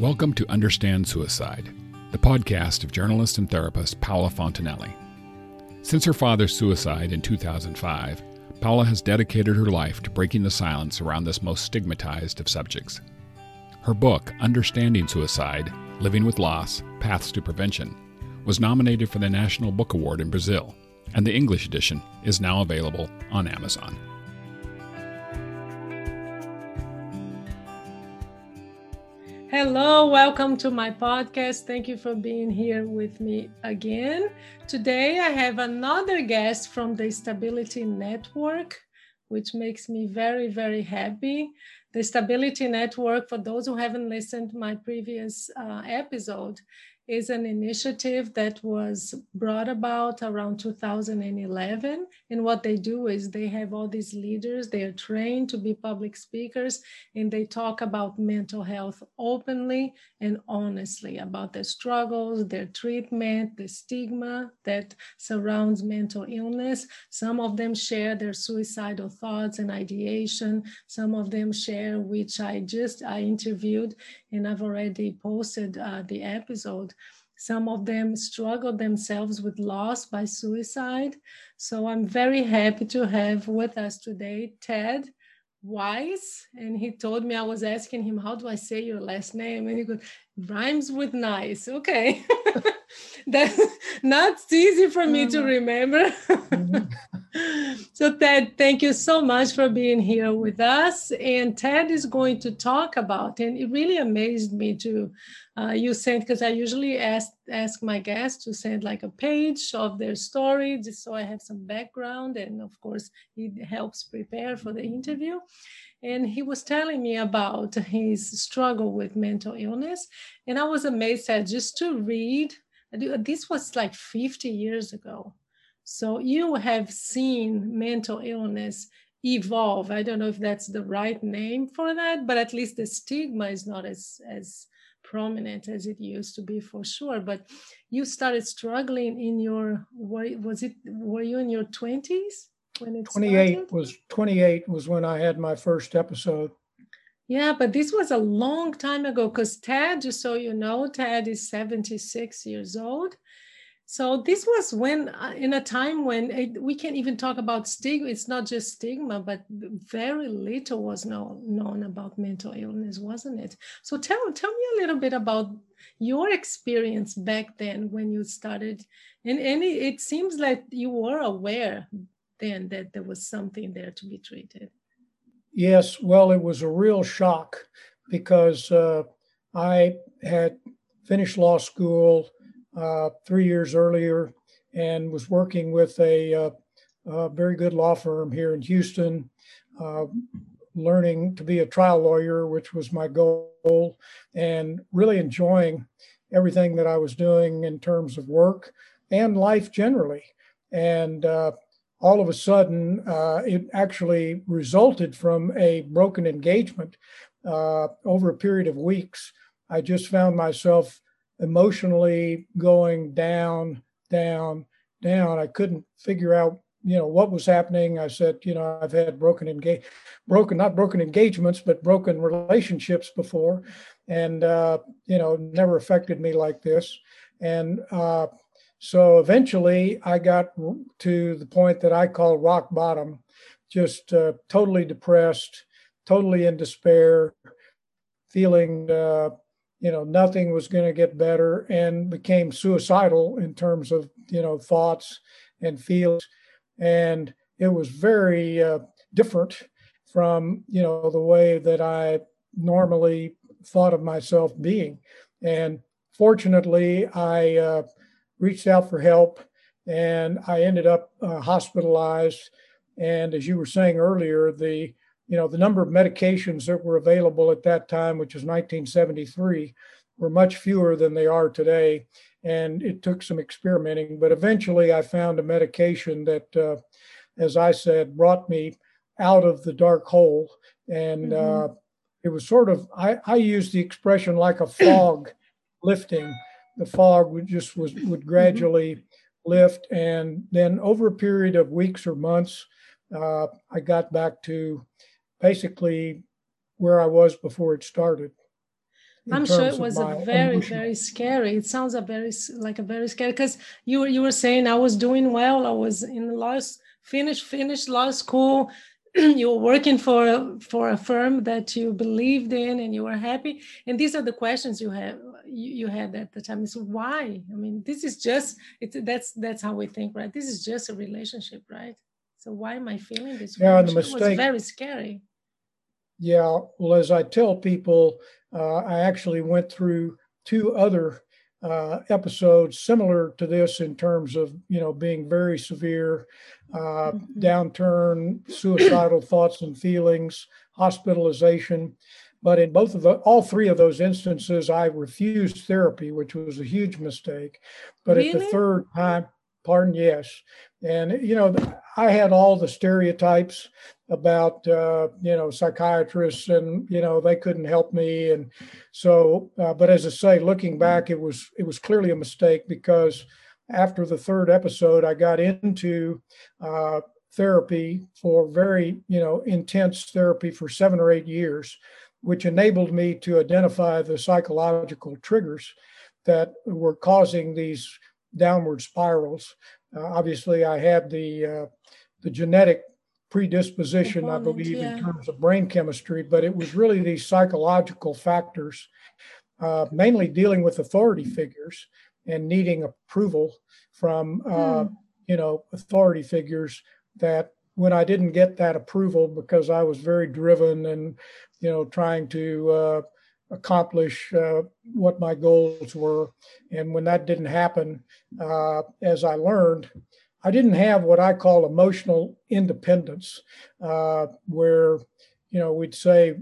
Welcome to Understand Suicide, the podcast of journalist and therapist Paula Fontenelle. Since her father's suicide in 2005, Paula has dedicated her life to breaking the silence around this most stigmatized of subjects. Her book, Understanding Suicide Living with Loss Paths to Prevention, was nominated for the National Book Award in Brazil, and the English edition is now available on Amazon. Hello, welcome to my podcast. Thank you for being here with me again. Today, I have another guest from the Stability Network, which makes me very, very happy. The Stability Network, for those who haven't listened to my previous uh, episode, is an initiative that was brought about around 2011. And what they do is they have all these leaders, they are trained to be public speakers, and they talk about mental health openly and honestly about their struggles, their treatment, the stigma that surrounds mental illness. Some of them share their suicidal thoughts and ideation. Some of them share, which I just I interviewed and I've already posted uh, the episode some of them struggle themselves with loss by suicide. So I'm very happy to have with us today Ted Weiss. And he told me I was asking him, How do I say your last name? And he goes, Rhymes with nice. Okay. That's not easy for me to mm-hmm. remember. So, Ted, thank you so much for being here with us. And Ted is going to talk about, and it really amazed me to uh, you send because I usually ask ask my guests to send like a page of their story just so I have some background and of course it helps prepare for the interview. And he was telling me about his struggle with mental illness, and I was amazed at just to read. This was like 50 years ago. So you have seen mental illness evolve. I don't know if that's the right name for that, but at least the stigma is not as as prominent as it used to be for sure but you started struggling in your was it were you in your 20s when it 28 started? was 28 was when i had my first episode yeah but this was a long time ago because ted just so you know ted is 76 years old so this was when, uh, in a time when it, we can't even talk about stigma. It's not just stigma, but very little was know, known about mental illness, wasn't it? So tell tell me a little bit about your experience back then when you started, and it, it seems like you were aware then that there was something there to be treated. Yes, well, it was a real shock because uh, I had finished law school uh, three years earlier and was working with a, uh, a, very good law firm here in Houston, uh, learning to be a trial lawyer, which was my goal, and really enjoying everything that I was doing in terms of work and life generally. And uh, all of a sudden, uh, it actually resulted from a broken engagement uh, over a period of weeks. I just found myself emotionally going down, down, down. I couldn't figure out, you know, what was happening. I said, you know, I've had broken engage, broken not broken engagements, but broken relationships before, and uh, you know, never affected me like this. And uh, so eventually, I got to the point that I call rock bottom, just uh, totally depressed, totally in despair, feeling uh, you know nothing was going to get better and became suicidal in terms of you know thoughts and feelings. And it was very uh, different from you know the way that i normally thought of myself being. And fortunately i uh, reached out for help and i ended up uh, hospitalized and as you were saying earlier the you know, the number of medications that were available at that time, which was 1973, were much fewer than they are today. And it took some experimenting, but eventually I found a medication that, uh, as I said, brought me out of the dark hole. And mm-hmm. uh, it was sort of, I, I use the expression like a fog lifting. The fog would just was would mm-hmm. gradually mm-hmm. lift, and then over a period of weeks or months, uh, I got back to basically where I was before it started. I'm sure it was a very, emotion. very scary. It sounds a very like a very scary because you were you were saying I was doing well. I was in law finished finished law school. you were working for a, for a firm that you believed in and you were happy. And these are the questions you have you, you had at the time. So why? I mean, this is just it's that's that's how we think, right? This is just a relationship, right? So why am I feeling this? Yeah, and the mistake was very scary. Yeah, well, as I tell people, uh, I actually went through two other uh, episodes similar to this in terms of you know being very severe, uh, mm-hmm. downturn, suicidal thoughts and feelings, hospitalization. But in both of the, all three of those instances, I refused therapy, which was a huge mistake. But really? at the third time, pardon, yes. And, you know, I had all the stereotypes about, uh, you know, psychiatrists and, you know, they couldn't help me. And so, uh, but as I say, looking back, it was, it was clearly a mistake because after the third episode, I got into uh, therapy for very, you know, intense therapy for seven or eight years, which enabled me to identify the psychological triggers that were causing these downward spirals. Uh, obviously, I had the uh, the genetic predisposition, I believe, yeah. in terms of brain chemistry, but it was really these psychological factors, uh, mainly dealing with authority figures and needing approval from uh, hmm. you know authority figures. That when I didn't get that approval because I was very driven and you know trying to uh, accomplish uh, what my goals were. And when that didn't happen, uh, as I learned, I didn't have what I call emotional independence, uh, where you know we'd say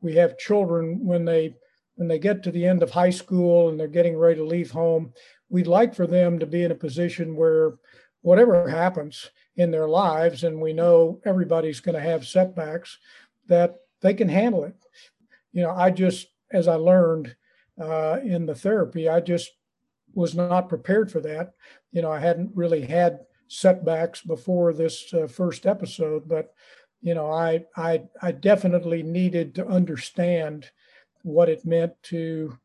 we have children when they when they get to the end of high school and they're getting ready to leave home. We'd like for them to be in a position where whatever happens in their lives, and we know everybody's going to have setbacks, that they can handle it. You know, I just as I learned uh, in the therapy, I just was not prepared for that. You know, I hadn't really had setbacks before this uh, first episode, but you know, I I I definitely needed to understand what it meant to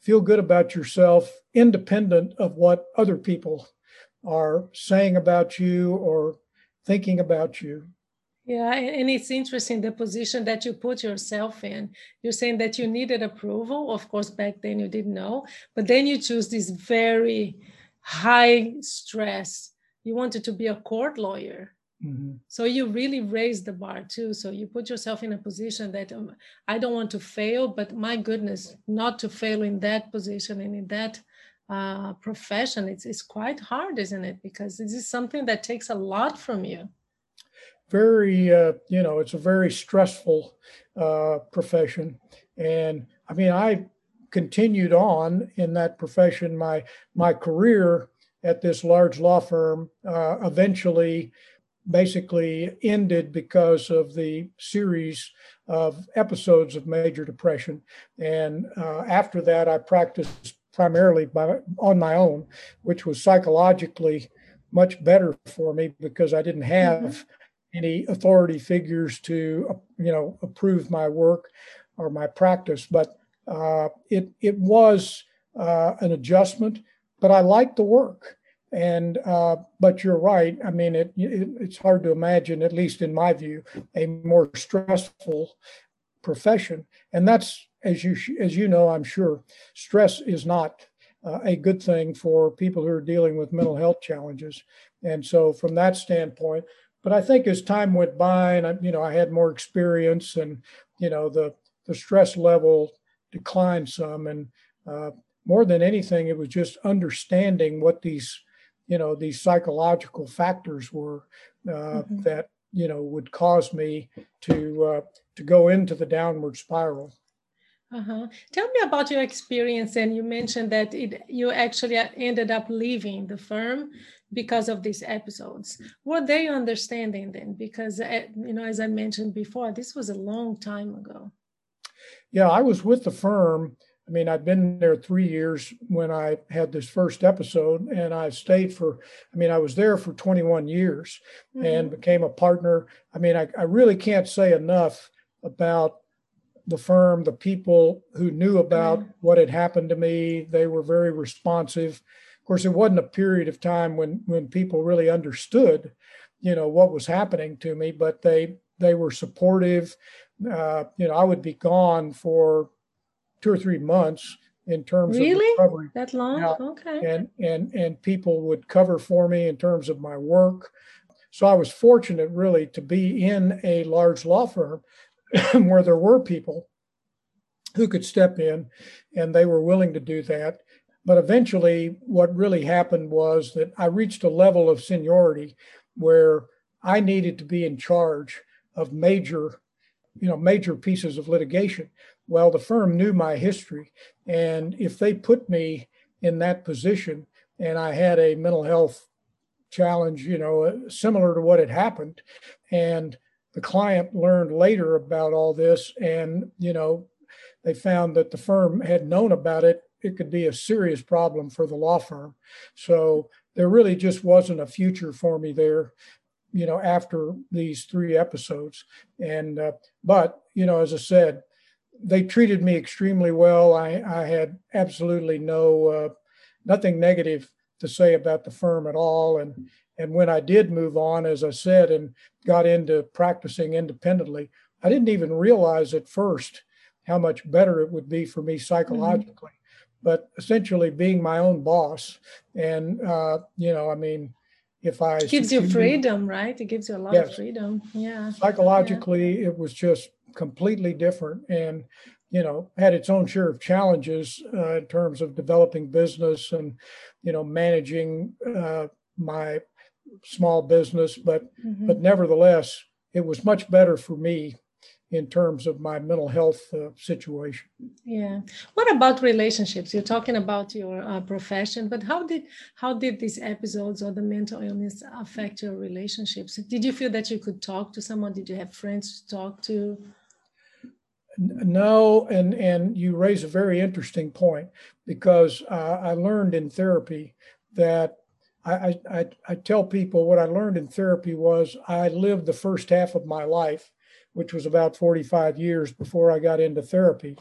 feel good about yourself, independent of what other people are saying about you or thinking about you. Yeah, and it's interesting the position that you put yourself in. You're saying that you needed approval. Of course, back then you didn't know, but then you choose this very high stress. You wanted to be a court lawyer. Mm-hmm. So you really raised the bar too. So you put yourself in a position that um, I don't want to fail, but my goodness, not to fail in that position and in that uh, profession, it's, it's quite hard, isn't it? Because this is something that takes a lot from you very, uh, you know, it's a very stressful uh, profession. And I mean, I continued on in that profession. My my career at this large law firm uh, eventually basically ended because of the series of episodes of major depression. And uh, after that, I practiced primarily by, on my own, which was psychologically much better for me because I didn't have mm-hmm any authority figures to you know approve my work or my practice. But uh, it it was uh, an adjustment but i liked the work. And uh, but you're right. I mean it, it, it's hard to imagine at least in my view a more stressful profession. And that's as you as you know i'm sure stress is not uh, a good thing for people who are dealing with mental health challenges and so from that standpoint but I think as time went by, and I, you know, I had more experience, and you know, the the stress level declined some, and uh, more than anything, it was just understanding what these, you know, these psychological factors were uh, mm-hmm. that you know would cause me to uh, to go into the downward spiral. Uh-huh. Tell me about your experience. And you mentioned that it, you actually ended up leaving the firm because of these episodes. Were they understanding then? Because, eh, you know, as I mentioned before, this was a long time ago. Yeah, I was with the firm. I mean, I'd been there three years when I had this first episode, and I stayed for, I mean, I was there for 21 years mm-hmm. and became a partner. I mean, I, I really can't say enough about the firm, the people who knew about mm. what had happened to me, they were very responsive. Of course, it wasn't a period of time when when people really understood, you know, what was happening to me, but they they were supportive. Uh, you know, I would be gone for two or three months in terms really? of recovery. That long? Yeah. Okay. And and and people would cover for me in terms of my work. So I was fortunate really to be in a large law firm where there were people who could step in and they were willing to do that. But eventually what really happened was that I reached a level of seniority where I needed to be in charge of major you know major pieces of litigation well, the firm knew my history. And if they put me in that position and I had a mental health challenge, you know, uh, similar to what had happened, and the client learned later about all this, and, you know, they found that the firm had known about it, it could be a serious problem for the law firm. So there really just wasn't a future for me there you know after these three episodes and uh, but you know as i said they treated me extremely well. I, I had absolutely no uh, nothing negative to say about the firm at all. And and when I did move on, as I said, and got into practicing independently, I didn't even realize at first how much better it would be for me psychologically. Mm-hmm. But essentially, being my own boss, and uh, you know, I mean, if I it gives you freedom, right? It gives you a lot yes. of freedom. Yeah. Psychologically, yeah. it was just completely different and you know had its own share of challenges uh, in terms of developing business and you know managing uh, my small business but mm-hmm. but nevertheless it was much better for me in terms of my mental health uh, situation. Yeah. What about relationships? You're talking about your uh, profession, but how did how did these episodes or the mental illness affect your relationships? Did you feel that you could talk to someone? Did you have friends to talk to? No, and and you raise a very interesting point because uh, I learned in therapy that I, I I tell people what I learned in therapy was I lived the first half of my life which was about 45 years before I got into therapy,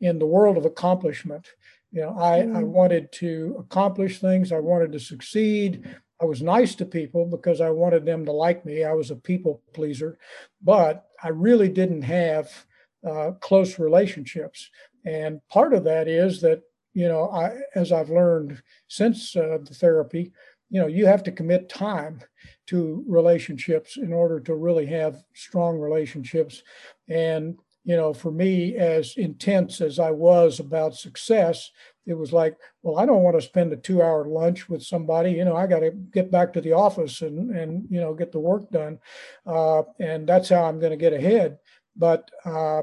in the world of accomplishment. You know, I, mm. I wanted to accomplish things, I wanted to succeed. I was nice to people because I wanted them to like me. I was a people pleaser, but I really didn't have uh, close relationships. And part of that is that, you know, I, as I've learned since uh, the therapy, you know, you have to commit time to relationships in order to really have strong relationships. And, you know, for me, as intense as I was about success, it was like, well, I don't want to spend a two hour lunch with somebody. You know, I got to get back to the office and, and, you know, get the work done. Uh, and that's how I'm going to get ahead. But uh,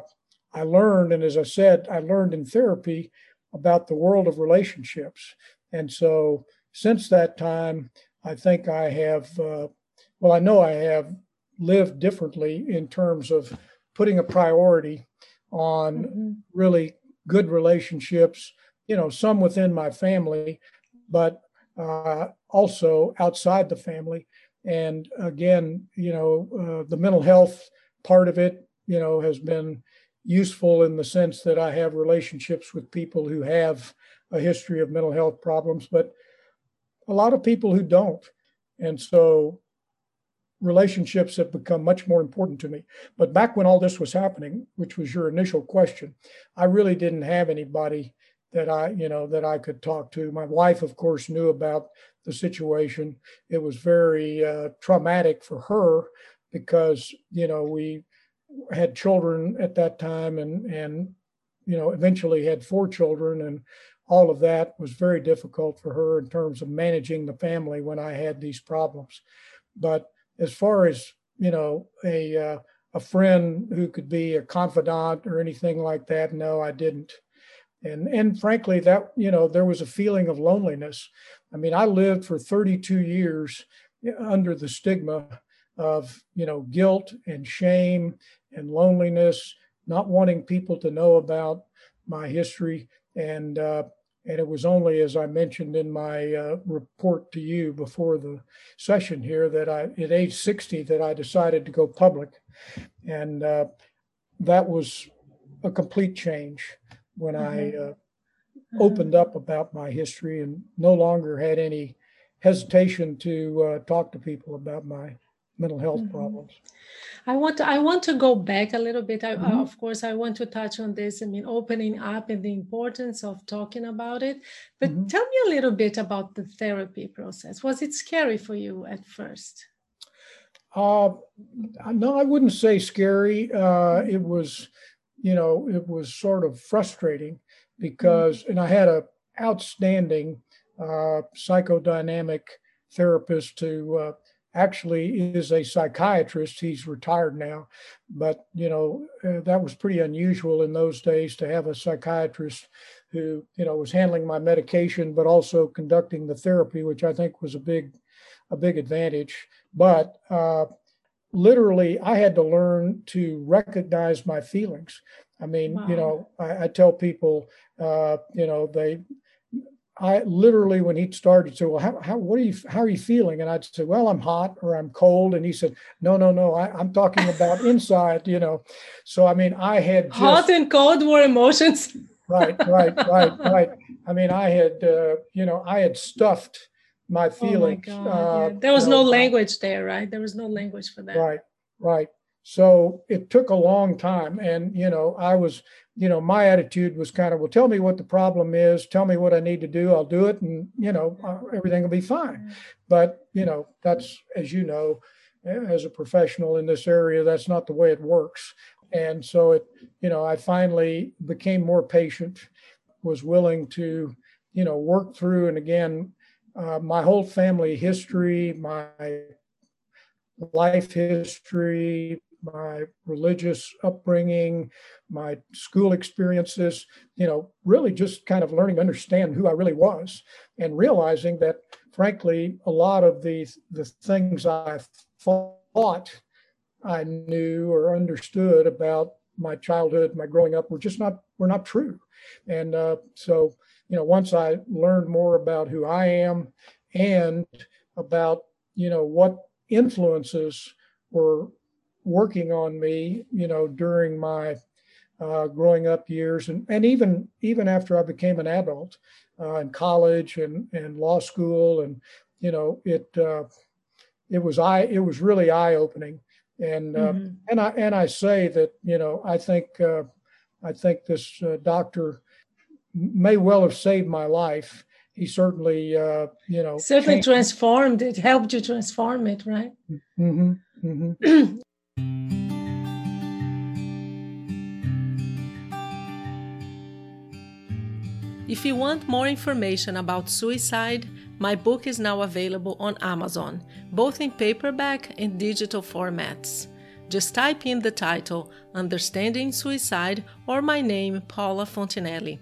I learned, and as I said, I learned in therapy about the world of relationships. And so since that time, I think I have, uh, well, I know I have lived differently in terms of putting a priority on mm-hmm. really good relationships, you know, some within my family, but uh, also outside the family. And again, you know, uh, the mental health part of it, you know, has been useful in the sense that I have relationships with people who have a history of mental health problems, but a lot of people who don't. And so relationships have become much more important to me. But back when all this was happening, which was your initial question, I really didn't have anybody that I, you know, that I could talk to. My wife, of course, knew about the situation. It was very uh, traumatic for her because, you know, we had children at that time and and you know eventually had four children and all of that was very difficult for her in terms of managing the family when I had these problems. But as far as you know, a uh, a friend who could be a confidant or anything like that, no, I didn't. And and frankly, that you know, there was a feeling of loneliness. I mean, I lived for 32 years under the stigma of you know guilt and shame and loneliness, not wanting people to know about my history and uh, and it was only, as I mentioned in my uh, report to you before the session here, that I, at age 60, that I decided to go public. And uh, that was a complete change when mm-hmm. I uh, opened up about my history and no longer had any hesitation to uh, talk to people about my mental health mm-hmm. problems. I want to I want to go back a little bit. I, mm-hmm. of course, I want to touch on this. I mean, opening up and the importance of talking about it. But mm-hmm. tell me a little bit about the therapy process. Was it scary for you at first? Uh, no, I wouldn't say scary. Uh, it was, you know, it was sort of frustrating because, mm-hmm. and I had a outstanding uh, psychodynamic therapist who uh, actually is a psychiatrist. He's retired now, but you know uh, that was pretty unusual in those days to have a psychiatrist who you know was handling my medication but also conducting the therapy, which I think was a big a big advantage. But uh, literally, I had to learn to recognize my feelings. I mean, wow. you know, I, I tell people, uh, you know, they I literally, when he started, said, "Well, how, how, what are you, how are you feeling?" And I'd say, "Well, I'm hot or I'm cold." And he said, "No, no, no, I, am talking about inside." You know, so I mean, I had just, hot and cold were emotions. right, right, right, right. I mean, I had, uh, you know, I had stuffed my feelings. Oh my God, uh, yeah. There was no know, language there, right? There was no language for that. Right, right. So it took a long time, and you know, I was you know, my attitude was kind of, well, tell me what the problem is, tell me what I need to do, I'll do it, and you know, uh, everything will be fine. Mm-hmm. But you know, that's as you know, as a professional in this area, that's not the way it works. And so it, you know, I finally became more patient, was willing to, you know, work through, and again, uh, my whole family history, my life history, my religious upbringing, my school experiences, you know, really just kind of learning to understand who I really was and realizing that, frankly, a lot of the, the things I thought I knew or understood about my childhood, my growing up, were just not were not true. And uh, so, you know, once I learned more about who I am and about you know what influences were working on me, you know, during my uh, growing up years, and and even even after I became an adult uh, in college and and law school, and you know, it uh, it was I it was really eye opening, and uh, mm-hmm. and I and I say that you know I think uh, I think this uh, doctor may well have saved my life. He certainly, you know, certainly transformed it, helped you transform it, right? Mm-hmm. Mm-hmm. If you want more information about suicide, my book is now available on Amazon, both in paperback and digital formats. Just type in the title Understanding Suicide or my name, Paula Fontenelle.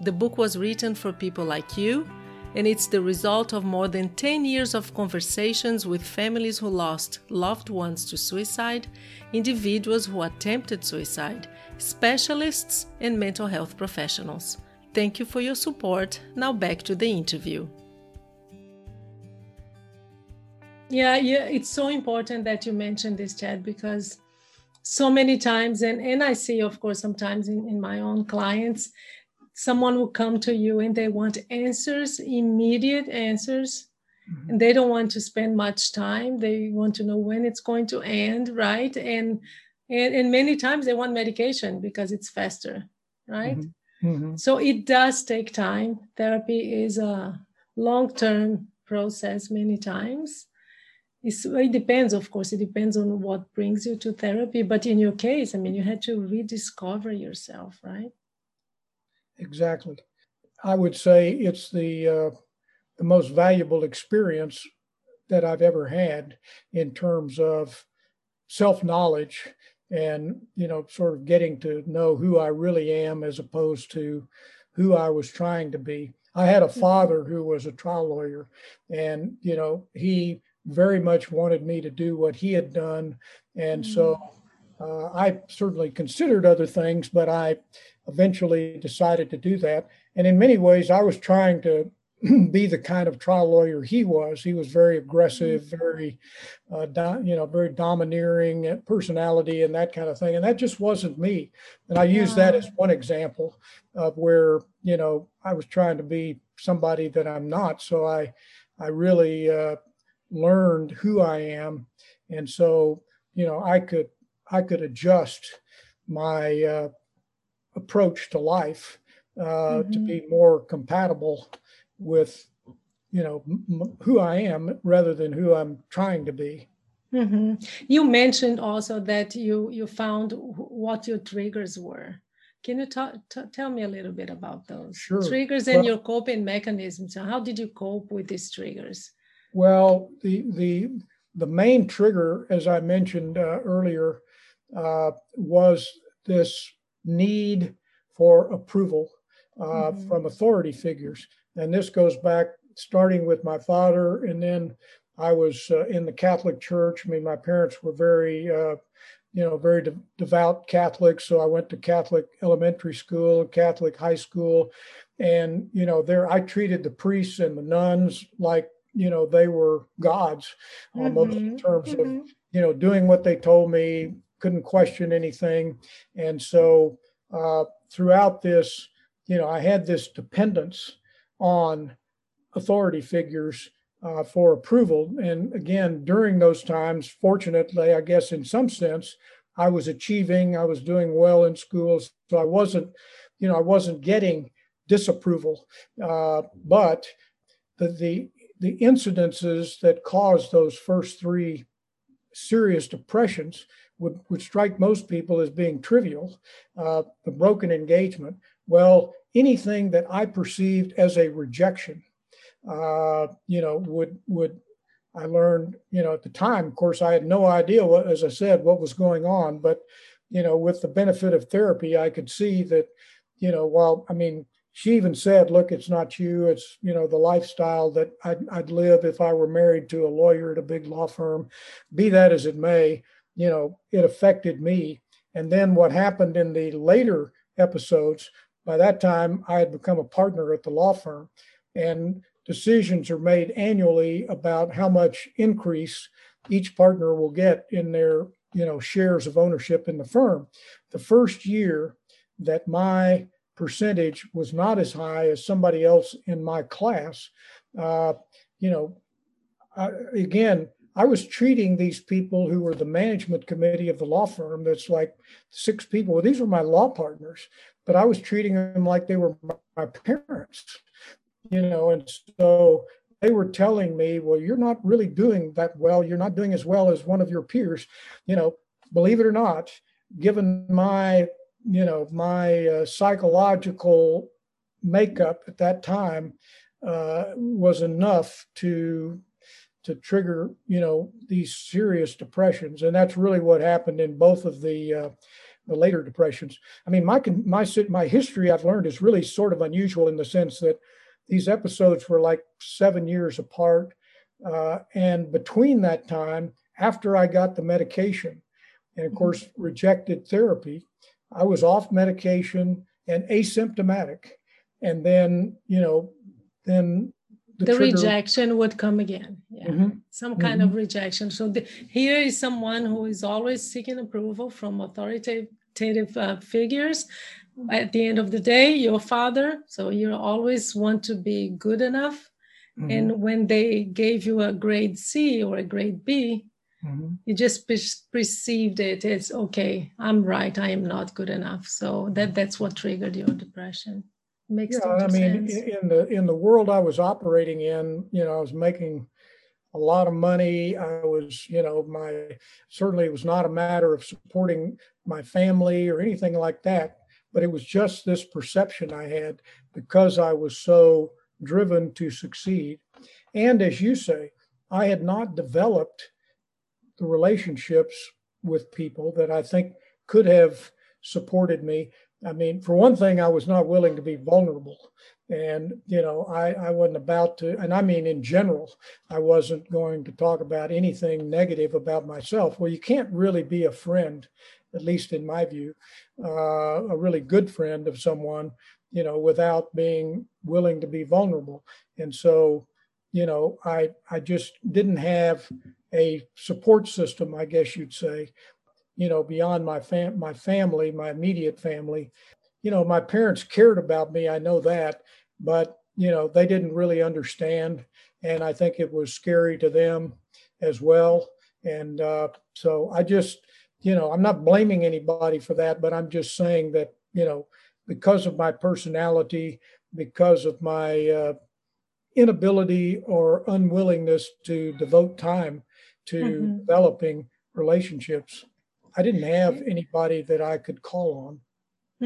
The book was written for people like you, and it's the result of more than 10 years of conversations with families who lost loved ones to suicide, individuals who attempted suicide, specialists, and mental health professionals. Thank you for your support. Now back to the interview. Yeah, yeah, it's so important that you mentioned this, Chad, because so many times, and, and I see, of course, sometimes in, in my own clients, someone will come to you and they want answers, immediate answers, mm-hmm. and they don't want to spend much time. They want to know when it's going to end, right? And and, and many times they want medication because it's faster, right? Mm-hmm. Mm-hmm. So it does take time. Therapy is a long term process many times. It's, it depends, of course, it depends on what brings you to therapy. But in your case, I mean, you had to rediscover yourself, right? Exactly. I would say it's the uh, the most valuable experience that I've ever had in terms of self knowledge and you know sort of getting to know who i really am as opposed to who i was trying to be i had a mm-hmm. father who was a trial lawyer and you know he very much wanted me to do what he had done and so mm-hmm. uh, i certainly considered other things but i eventually decided to do that and in many ways i was trying to be the kind of trial lawyer he was. He was very aggressive, mm-hmm. very, uh, do, you know, very domineering personality and that kind of thing. And that just wasn't me. And I yeah. use that as one example of where, you know, I was trying to be somebody that I'm not. So I, I really uh, learned who I am. And so, you know, I could, I could adjust my uh, approach to life uh, mm-hmm. to be more compatible with you know m- who I am rather than who I'm trying to be. Mm-hmm. You mentioned also that you you found what your triggers were. Can you t- t- tell me a little bit about those sure. triggers and well, your coping mechanisms? How did you cope with these triggers? Well, the the the main trigger, as I mentioned uh, earlier, uh, was this need for approval uh, mm-hmm. from authority figures. And this goes back starting with my father, and then I was uh, in the Catholic Church. I mean, my parents were very, uh, you know, very de- devout Catholics. So I went to Catholic elementary school, Catholic high school, and you know, there I treated the priests and the nuns like you know they were gods, almost mm-hmm. in terms mm-hmm. of you know doing what they told me, couldn't question anything, and so uh, throughout this, you know, I had this dependence on authority figures uh, for approval. And again, during those times, fortunately, I guess in some sense, I was achieving, I was doing well in schools. So I wasn't, you know, I wasn't getting disapproval. Uh, but the, the, the incidences that caused those first three serious depressions would, would strike most people as being trivial, uh, the broken engagement. Well, anything that I perceived as a rejection, uh, you know, would would I learned, you know, at the time, of course, I had no idea what, as I said, what was going on. But, you know, with the benefit of therapy, I could see that, you know, while I mean, she even said, look, it's not you, it's, you know, the lifestyle that I'd, I'd live if I were married to a lawyer at a big law firm. Be that as it may, you know, it affected me. And then what happened in the later episodes, by that time I had become a partner at the law firm, and decisions are made annually about how much increase each partner will get in their you know shares of ownership in the firm. The first year that my percentage was not as high as somebody else in my class, uh, you know, uh, again, I was treating these people who were the management committee of the law firm that's like six people. Well, these were my law partners, but I was treating them like they were my parents, you know, and so they were telling me, well, you're not really doing that well. You're not doing as well as one of your peers. You know, believe it or not, given my, you know, my uh, psychological makeup at that time uh, was enough to to trigger, you know, these serious depressions. And that's really what happened in both of the uh, the later depressions. I mean, my my my history I've learned is really sort of unusual in the sense that these episodes were like seven years apart, uh, and between that time, after I got the medication, and of mm-hmm. course rejected therapy, I was off medication and asymptomatic, and then you know, then the, the rejection would come again yeah mm-hmm. some kind mm-hmm. of rejection so the, here is someone who is always seeking approval from authoritative uh, figures at the end of the day your father so you always want to be good enough mm-hmm. and when they gave you a grade c or a grade b mm-hmm. you just per- perceived it as okay i'm right i am not good enough so that that's what triggered your depression makes yeah, I mean, sense. in the in the world I was operating in, you know, I was making a lot of money. I was, you know, my certainly it was not a matter of supporting my family or anything like that, but it was just this perception I had because I was so driven to succeed. And as you say, I had not developed the relationships with people that I think could have supported me. I mean, for one thing, I was not willing to be vulnerable. And, you know, I, I wasn't about to, and I mean, in general, I wasn't going to talk about anything negative about myself. Well, you can't really be a friend, at least in my view, uh, a really good friend of someone you know, without being willing to be vulnerable. And so, you know, I I just didn't have a support system, I guess you'd say, you know, beyond my fam my family, my immediate family. You know, my parents cared about me, I know that, but you know, they didn't really understand. And I think it was scary to them as well. And uh, so I just, you know, I'm not blaming anybody for that, but I'm just saying that, you know, because of my personality, because of my uh, inability or unwillingness to devote time to mm-hmm. developing relationships, I didn't have anybody that I could call on.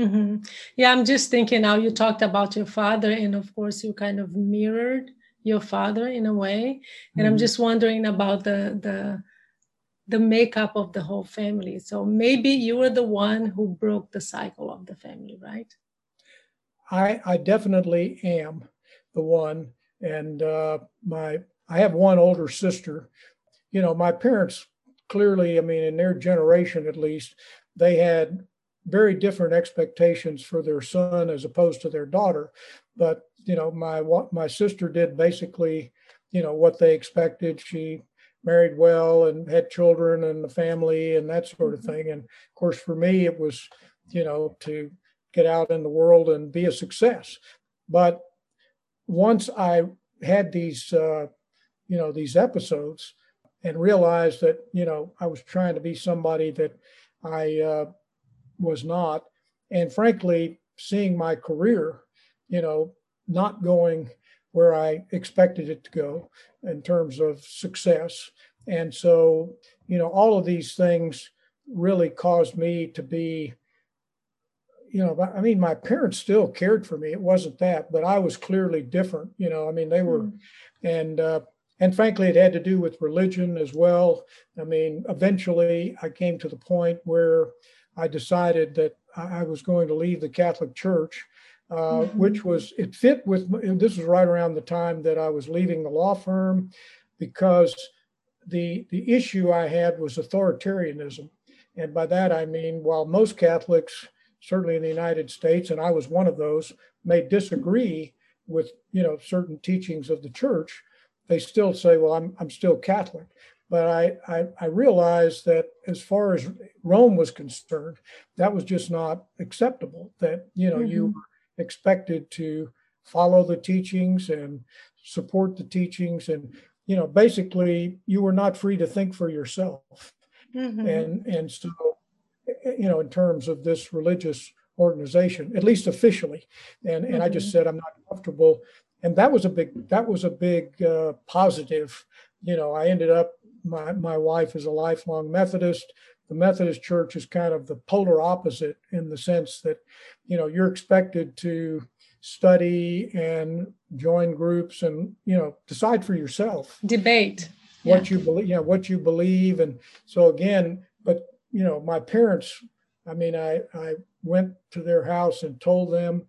Mm-hmm. Yeah, I'm just thinking now you talked about your father, and of course, you kind of mirrored your father in a way. And mm-hmm. I'm just wondering about the, the, the makeup of the whole family. So maybe you were the one who broke the cycle of the family, right? I, I definitely am the one. And uh, my I have one older sister. You know, my parents clearly, I mean, in their generation at least, they had very different expectations for their son as opposed to their daughter. But you know, my my sister did basically, you know, what they expected. She married well and had children and a family and that sort of mm-hmm. thing. And of course, for me, it was, you know, to get out in the world and be a success. But once I had these, uh, you know, these episodes and realized that, you know, I was trying to be somebody that I uh, was not. And frankly, seeing my career, you know, not going where I expected it to go in terms of success. And so, you know, all of these things really caused me to be, you know, I mean, my parents still cared for me. It wasn't that, but I was clearly different. You know, I mean, they were, mm. and, uh, and frankly, it had to do with religion as well. I mean, eventually I came to the point where I decided that I was going to leave the Catholic Church, uh, mm-hmm. which was, it fit with, this was right around the time that I was leaving the law firm because the, the issue I had was authoritarianism. And by that I mean, while most Catholics, certainly in the United States, and I was one of those, may disagree with you know certain teachings of the church, they still say, "Well, I'm I'm still Catholic." But I, I, I realized that as far as Rome was concerned, that was just not acceptable. That you know mm-hmm. you were expected to follow the teachings and support the teachings, and you know basically you were not free to think for yourself. Mm-hmm. And and so you know in terms of this religious organization, at least officially, and and mm-hmm. I just mm-hmm. said I'm not comfortable, and that was a big that was a big uh, positive. You know, I ended up my, my wife is a lifelong Methodist. The Methodist Church is kind of the polar opposite in the sense that, you know, you're expected to study and join groups and, you know, decide for yourself. Debate. What yeah. you believe, yeah, what you believe. And so again, but you know, my parents, I mean, I, I went to their house and told them,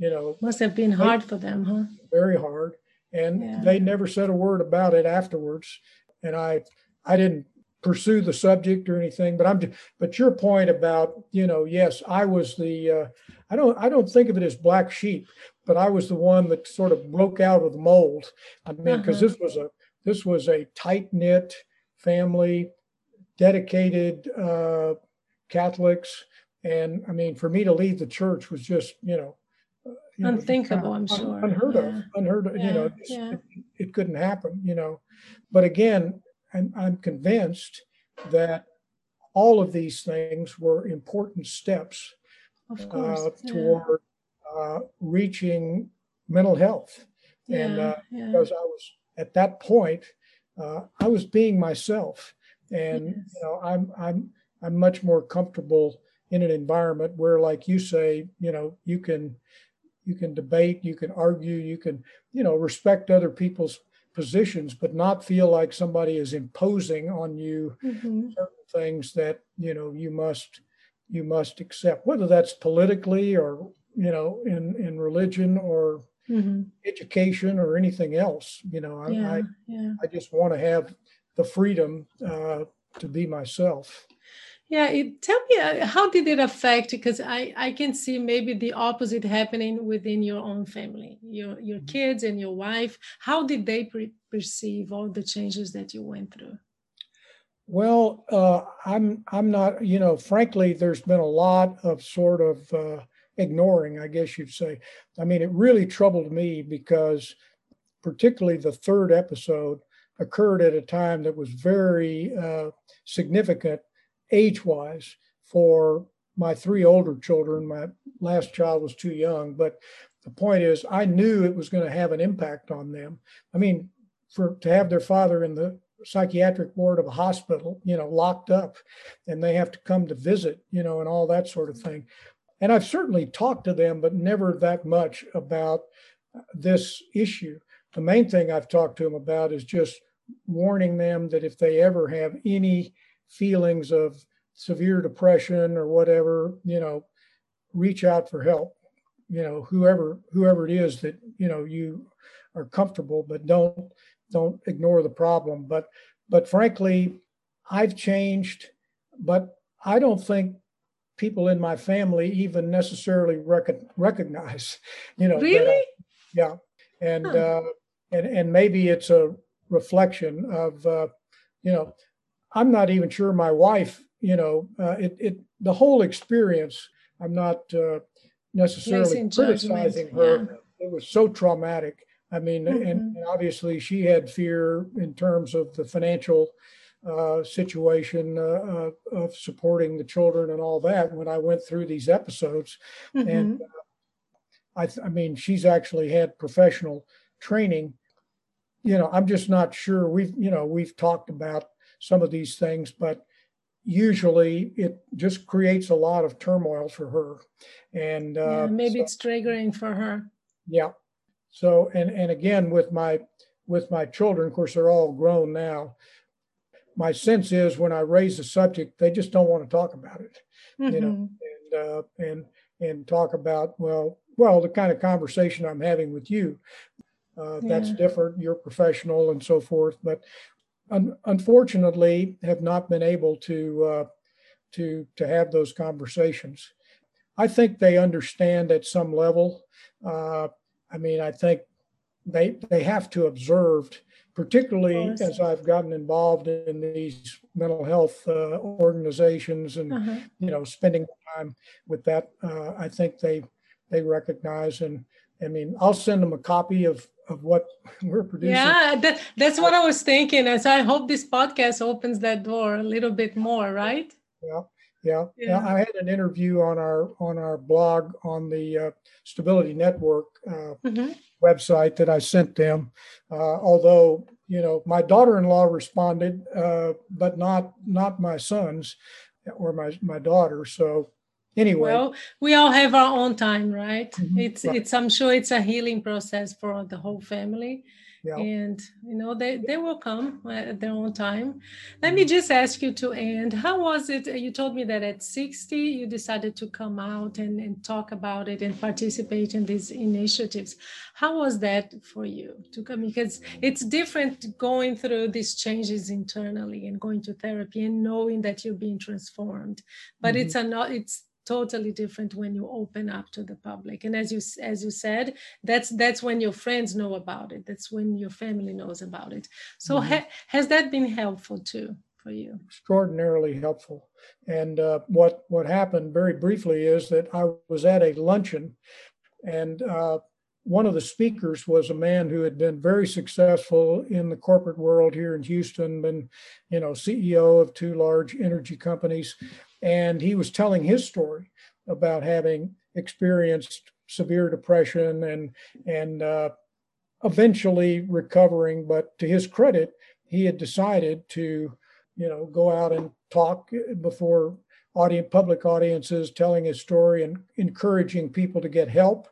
you know, must have been hard for them, huh? Very hard. And yeah. they never said a word about it afterwards and I I didn't pursue the subject or anything but i'm just, but your point about you know yes i was the uh, i don't i don't think of it as black sheep but i was the one that sort of broke out of the mold i mean because uh-huh. this was a this was a tight knit family dedicated uh, catholics and i mean for me to leave the church was just you know uh, unthinkable, I'm sure. Unheard yeah. of, unheard of. Yeah. You know, yeah. it, it, couldn't happen. You know, but again, I'm, I'm convinced that all of these things were important steps uh, toward uh, reaching mental health. and uh, because I was at that point, uh, I was being myself, and yes. you know, I'm I'm I'm much more comfortable in an environment where, like you say, you know, you can you can debate, you can argue, you can you know respect other people's positions, but not feel like somebody is imposing on you mm-hmm. certain things that you know you must you must accept, whether that's politically or you know in in religion or mm-hmm. education or anything else. You know, I yeah, I, yeah. I, just want to have the freedom uh, to be myself. Yeah, it, tell me uh, how did it affect? Because I I can see maybe the opposite happening within your own family, your your mm-hmm. kids and your wife. How did they pre- perceive all the changes that you went through? Well, uh, I'm I'm not. You know, frankly, there's been a lot of sort of uh, ignoring, I guess you'd say. I mean, it really troubled me because, particularly the third episode, occurred at a time that was very uh, significant age wise for my three older children. My last child was too young, but the point is, I knew it was going to have an impact on them. I mean, for to have their father in the psychiatric ward of a hospital, you know, locked up, and they have to come to visit, you know, and all that sort of thing. And I've certainly talked to them, but never that much about this issue. The main thing I've talked to them about is just warning them that if they ever have any feelings of severe depression or whatever, you know, reach out for help. You know, whoever whoever it is that you know you are comfortable, but don't don't ignore the problem. But but frankly, I've changed, but I don't think people in my family even necessarily rec- recognize. You know, really, I, yeah, and huh. uh, and and maybe it's a reflection of uh, you know I'm not even sure my wife, you know, uh, it, it, the whole experience, I'm not uh, necessarily criticizing her. Yeah. It was so traumatic. I mean, mm-hmm. and, and, obviously she had fear in terms of the financial uh, situation uh, of supporting the children and all that when I went through these episodes. Mm-hmm. And uh, I, th- I mean, she's actually had professional training. You know, I'm just not sure. We've, you know, we've talked about some of these things, but usually it just creates a lot of turmoil for her. And uh, yeah, maybe so, it's triggering for her. Yeah. So and and again with my with my children, of course, they're all grown now. My sense is when I raise the subject, they just don't want to talk about it, mm-hmm. you know, mm-hmm. and uh, and and talk about well, well, the kind of conversation I'm having with you. Uh, that's yeah. different. You're professional and so forth. But un- unfortunately have not been able to uh, to to have those conversations. I think they understand at some level. Uh, I mean, I think they they have to observe, particularly as I've gotten involved in these mental health uh, organizations and uh-huh. you know spending time with that. Uh, I think they they recognize and I mean, I'll send them a copy of of what we're producing. Yeah, that, that's what I was thinking. And so I hope this podcast opens that door a little bit more, right? Yeah. Yeah. yeah. I had an interview on our on our blog on the uh, Stability Network uh, mm-hmm. website that I sent them. Uh, although you know my daughter-in-law responded, uh, but not not my sons or my my daughter. So anyway well we all have our own time right mm-hmm. it's right. it's i'm sure it's a healing process for the whole family yeah. and you know they they will come at their own time let me mm-hmm. just ask you to end how was it you told me that at 60 you decided to come out and, and talk about it and participate in these initiatives how was that for you to come because it's different going through these changes internally and going to therapy and knowing that you're being transformed but mm-hmm. it's a not it's totally different when you open up to the public. And as you as you said that's that's when your friends know about it. That's when your family knows about it. So mm-hmm. ha- has that been helpful too for you? Extraordinarily helpful. And uh, what what happened very briefly is that i was at a luncheon and uh, one of the speakers was a man who had been very successful in the corporate world here in Houston, been, you know, CEO of two large energy companies. And he was telling his story about having experienced severe depression and and uh, eventually recovering. But to his credit, he had decided to, you know, go out and talk before audience, public audiences, telling his story and encouraging people to get help,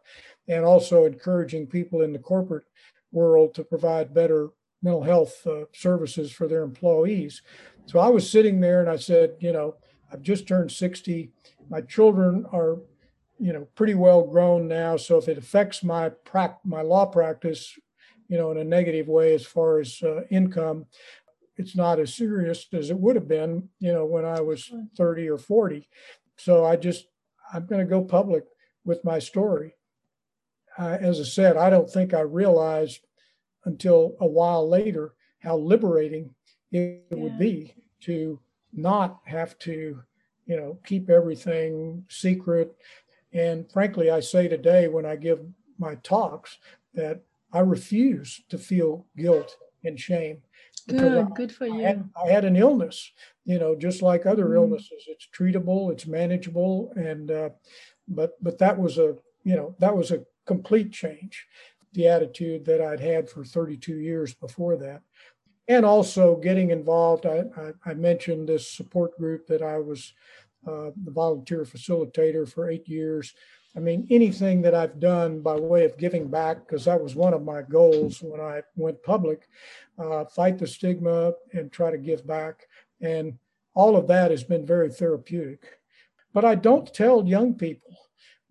and also encouraging people in the corporate world to provide better mental health uh, services for their employees. So I was sitting there and I said, you know, I've just turned 60. My children are, you know, pretty well grown now. So if it affects my prac- my law practice, you know, in a negative way as far as uh, income, it's not as serious as it would have been, you know, when I was 30 or 40. So I just, I'm going to go public with my story. Uh, as I said, I don't think I realized until a while later how liberating it yeah. would be to not have to, you know, keep everything secret. And frankly, I say today when I give my talks that I refuse to feel guilt and shame. Good, I, good for you. I had, I had, an illness, you know, just like other mm. illnesses. It's treatable, it's manageable, and uh, but but that was a you know that was a complete change, the attitude that I'd had for 32 years before that, and also getting involved. I I, I mentioned this support group that I was uh, the volunteer facilitator for eight years. I mean, anything that I've done by way of giving back, because that was one of my goals when I went public, uh, fight the stigma and try to give back. And all of that has been very therapeutic. But I don't tell young people,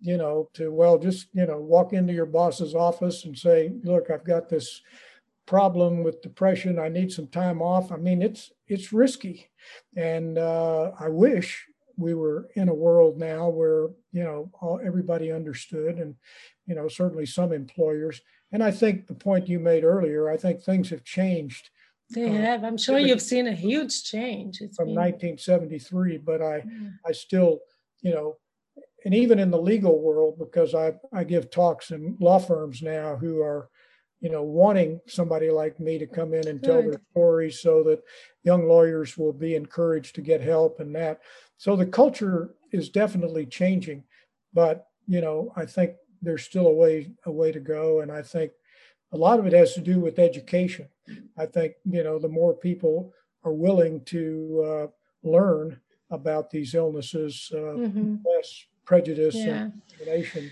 you know, to, well, just, you know, walk into your boss's office and say, look, I've got this problem with depression. I need some time off. I mean, it's it's risky, and uh, I wish we were in a world now where you know all, everybody understood and you know certainly some employers and i think the point you made earlier i think things have changed they uh, have i'm sure you've seen a huge change it's from been... 1973 but i yeah. i still you know and even in the legal world because i i give talks in law firms now who are you know, wanting somebody like me to come in and tell their stories so that young lawyers will be encouraged to get help and that. So the culture is definitely changing, but you know, I think there's still a way a way to go, and I think a lot of it has to do with education. I think you know, the more people are willing to uh, learn about these illnesses, uh, mm-hmm. less prejudice yeah. and discrimination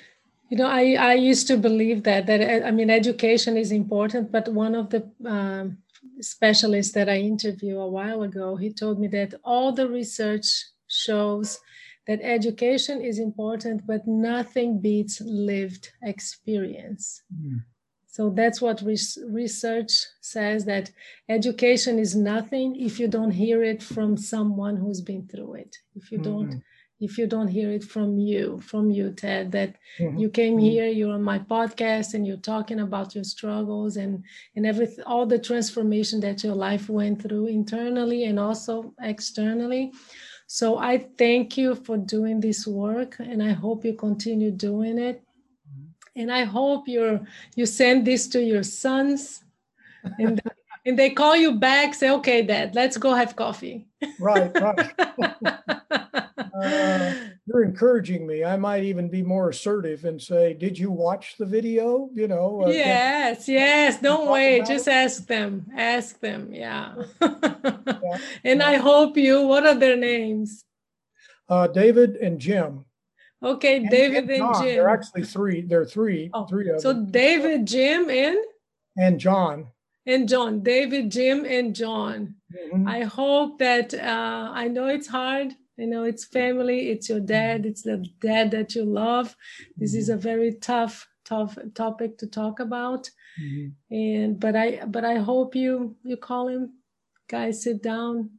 you know, I, I used to believe that that I mean education is important, but one of the um, specialists that I interviewed a while ago, he told me that all the research shows that education is important, but nothing beats lived experience. Mm. So that's what research says that education is nothing if you don't hear it from someone who's been through it. If you don't mm-hmm if you don't hear it from you, from you, Ted, that mm-hmm. you came mm-hmm. here, you're on my podcast, and you're talking about your struggles and and everything, all the transformation that your life went through internally and also externally. So I thank you for doing this work, and I hope you continue doing it. Mm-hmm. And I hope you're you send this to your sons, and and they call you back, say, "Okay, Dad, let's go have coffee." Right, right. Uh, you're encouraging me. I might even be more assertive and say, "Did you watch the video?" You know. Uh, yes, yes. Don't wait. Just ask them. Ask them. Yeah. yeah. and yeah. I hope you. What are their names? Uh, David and Jim. Okay, and, David and, and Jim. They're actually three. There are three. Oh, three of so them. David, Jim, and and John and John, David, Jim, and John. Mm-hmm. I hope that uh, I know it's hard. You know it's family. It's your dad. It's the dad that you love. This is a very tough tough topic to talk about. Mm-hmm. and but i but i hope you you call him guys sit down.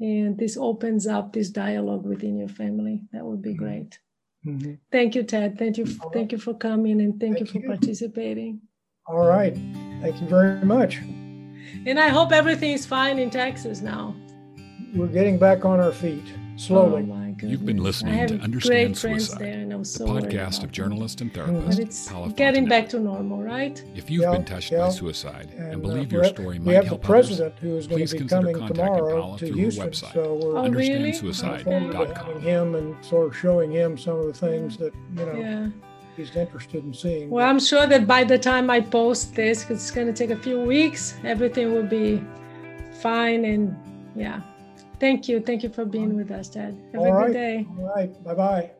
And this opens up this dialogue within your family. That would be mm-hmm. great. Mm-hmm. thank you ted. Thank you thank you for coming and thank, thank you for you. participating. All right. Thank you very much and i hope everything is fine in texas now. We're getting back on our feet slowly. Oh You've been listening to Understand Suicide, there, so the podcast of journalist and therapist but it's Paula getting back to normal, right? If you've been touched by suicide and, and believe uh, your story might help others, the president who is going to be coming tomorrow to Houston, website, so we're oh, understandsuicide.com. him and sort of showing him some of the things that you know. Yeah he's interested in seeing. Well, I'm sure that by the time I post this, it's going to take a few weeks, everything will be fine. And yeah, Thank you. Thank you for being with us, Ted. Have All a right. good day. All right. Bye bye.